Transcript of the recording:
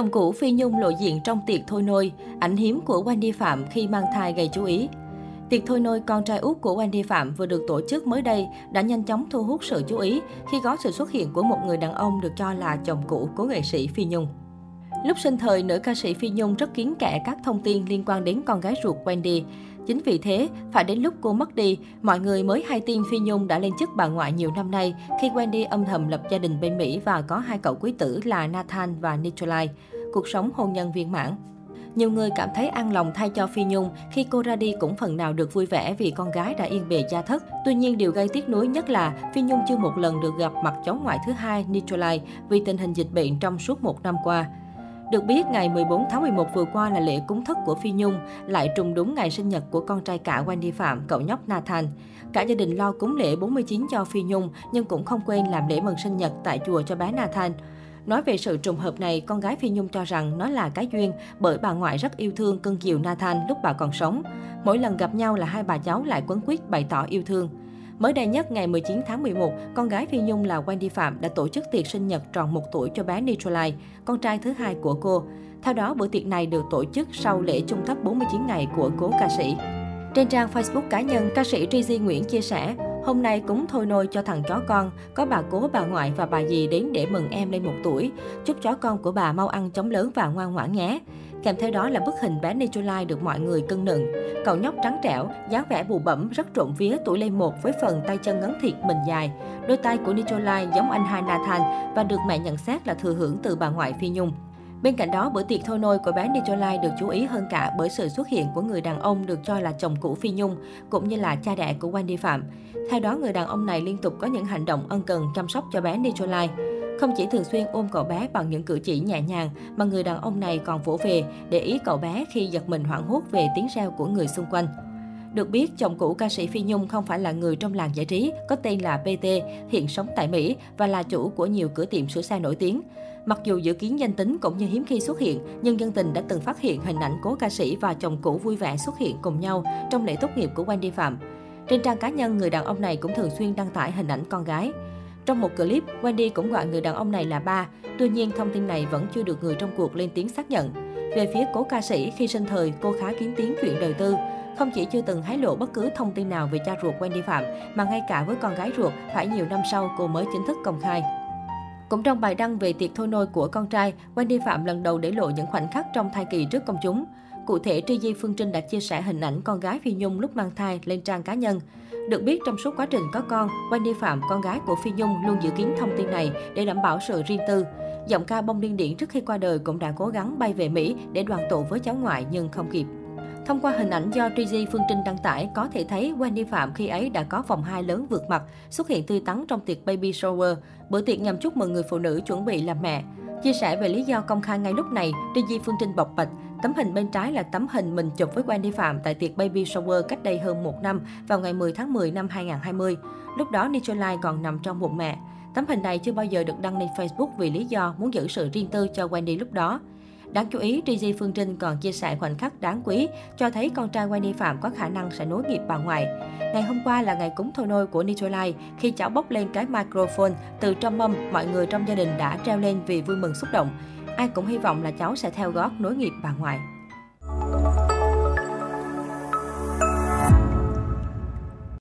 Chồng cũ Phi Nhung lộ diện trong tiệc thôi nôi, ảnh hiếm của Wendy Phạm khi mang thai gây chú ý. Tiệc thôi nôi con trai út của Wendy Phạm vừa được tổ chức mới đây đã nhanh chóng thu hút sự chú ý khi có sự xuất hiện của một người đàn ông được cho là chồng cũ của nghệ sĩ Phi Nhung. Lúc sinh thời, nữ ca sĩ Phi Nhung rất kiến kẽ các thông tin liên quan đến con gái ruột Wendy. Chính vì thế, phải đến lúc cô mất đi, mọi người mới hay tin Phi Nhung đã lên chức bà ngoại nhiều năm nay khi Wendy âm thầm lập gia đình bên Mỹ và có hai cậu quý tử là Nathan và Nikolai. Cuộc sống hôn nhân viên mãn. Nhiều người cảm thấy an lòng thay cho Phi Nhung khi cô ra đi cũng phần nào được vui vẻ vì con gái đã yên bề gia thất. Tuy nhiên điều gây tiếc nuối nhất là Phi Nhung chưa một lần được gặp mặt cháu ngoại thứ hai Nikolai vì tình hình dịch bệnh trong suốt một năm qua. Được biết, ngày 14 tháng 11 vừa qua là lễ cúng thất của Phi Nhung, lại trùng đúng ngày sinh nhật của con trai cả Wendy Phạm, cậu nhóc Nathan. Cả gia đình lo cúng lễ 49 cho Phi Nhung, nhưng cũng không quên làm lễ mừng sinh nhật tại chùa cho bé Nathan. Nói về sự trùng hợp này, con gái Phi Nhung cho rằng nó là cái duyên bởi bà ngoại rất yêu thương cưng chiều Nathan lúc bà còn sống. Mỗi lần gặp nhau là hai bà cháu lại quấn quýt bày tỏ yêu thương. Mới đây nhất, ngày 19 tháng 11, con gái Phi Nhung là Wendy Phạm đã tổ chức tiệc sinh nhật tròn một tuổi cho bé Nitrolai, con trai thứ hai của cô. Theo đó, bữa tiệc này được tổ chức sau lễ chung thấp 49 ngày của cố ca sĩ. Trên trang Facebook cá nhân, ca sĩ Trizy Nguyễn chia sẻ, Hôm nay cúng thôi nôi cho thằng chó con, có bà cố, bà ngoại và bà dì đến để mừng em lên một tuổi. Chúc chó con của bà mau ăn chóng lớn và ngoan ngoãn nhé. Kèm theo đó là bức hình bé Nikolai được mọi người cưng nựng. Cậu nhóc trắng trẻo, dáng vẻ bù bẩm rất trộn vía tuổi lên một với phần tay chân ngắn thiệt mình dài. Đôi tay của Nikolai giống anh hai Nathan và được mẹ nhận xét là thừa hưởng từ bà ngoại Phi Nhung. Bên cạnh đó, bữa tiệc thôi nôi của bé Nicolai được chú ý hơn cả bởi sự xuất hiện của người đàn ông được cho là chồng cũ Phi Nhung, cũng như là cha đẻ của Wendy Phạm. Theo đó, người đàn ông này liên tục có những hành động ân cần chăm sóc cho bé Nicolai. Không chỉ thường xuyên ôm cậu bé bằng những cử chỉ nhẹ nhàng, mà người đàn ông này còn vỗ về để ý cậu bé khi giật mình hoảng hốt về tiếng reo của người xung quanh. Được biết, chồng cũ ca sĩ Phi Nhung không phải là người trong làng giải trí, có tên là PT, hiện sống tại Mỹ và là chủ của nhiều cửa tiệm sửa xe nổi tiếng. Mặc dù dự kiến danh tính cũng như hiếm khi xuất hiện, nhưng dân tình đã từng phát hiện hình ảnh cố ca sĩ và chồng cũ vui vẻ xuất hiện cùng nhau trong lễ tốt nghiệp của Wendy Phạm. Trên trang cá nhân, người đàn ông này cũng thường xuyên đăng tải hình ảnh con gái. Trong một clip, Wendy cũng gọi người đàn ông này là ba. Tuy nhiên, thông tin này vẫn chưa được người trong cuộc lên tiếng xác nhận. Về phía cố ca sĩ, khi sinh thời, cô khá kiến tiếng chuyện đời tư. Không chỉ chưa từng hé lộ bất cứ thông tin nào về cha ruột Wendy Phạm, mà ngay cả với con gái ruột, phải nhiều năm sau cô mới chính thức công khai. Cũng trong bài đăng về tiệc thôi nôi của con trai, Wendy Phạm lần đầu để lộ những khoảnh khắc trong thai kỳ trước công chúng. Cụ thể, Tri Di Phương Trinh đã chia sẻ hình ảnh con gái Phi Nhung lúc mang thai lên trang cá nhân. Được biết, trong suốt quá trình có con, Wendy Phạm, con gái của Phi Nhung, luôn giữ kín thông tin này để đảm bảo sự riêng tư. Giọng ca bông điên điển trước khi qua đời cũng đã cố gắng bay về Mỹ để đoàn tụ với cháu ngoại nhưng không kịp. Thông qua hình ảnh do Trizy Phương Trinh đăng tải, có thể thấy Wendy Phạm khi ấy đã có vòng hai lớn vượt mặt, xuất hiện tươi tắn trong tiệc baby shower, bữa tiệc nhằm chúc mừng người phụ nữ chuẩn bị làm mẹ. Chia sẻ về lý do công khai ngay lúc này, Trizy Phương Trinh bộc bạch, tấm hình bên trái là tấm hình mình chụp với Wendy Phạm tại tiệc baby shower cách đây hơn một năm vào ngày 10 tháng 10 năm 2020. Lúc đó Nicolai còn nằm trong bụng mẹ. Tấm hình này chưa bao giờ được đăng lên Facebook vì lý do muốn giữ sự riêng tư cho Wendy lúc đó. Đáng chú ý, Trizy Phương Trinh còn chia sẻ khoảnh khắc đáng quý, cho thấy con trai Wendy Phạm có khả năng sẽ nối nghiệp bà ngoại. Ngày hôm qua là ngày cúng thôi nôi của Nicolai, khi cháu bốc lên cái microphone từ trong mâm, mọi người trong gia đình đã treo lên vì vui mừng xúc động. Ai cũng hy vọng là cháu sẽ theo gót nối nghiệp bà ngoại.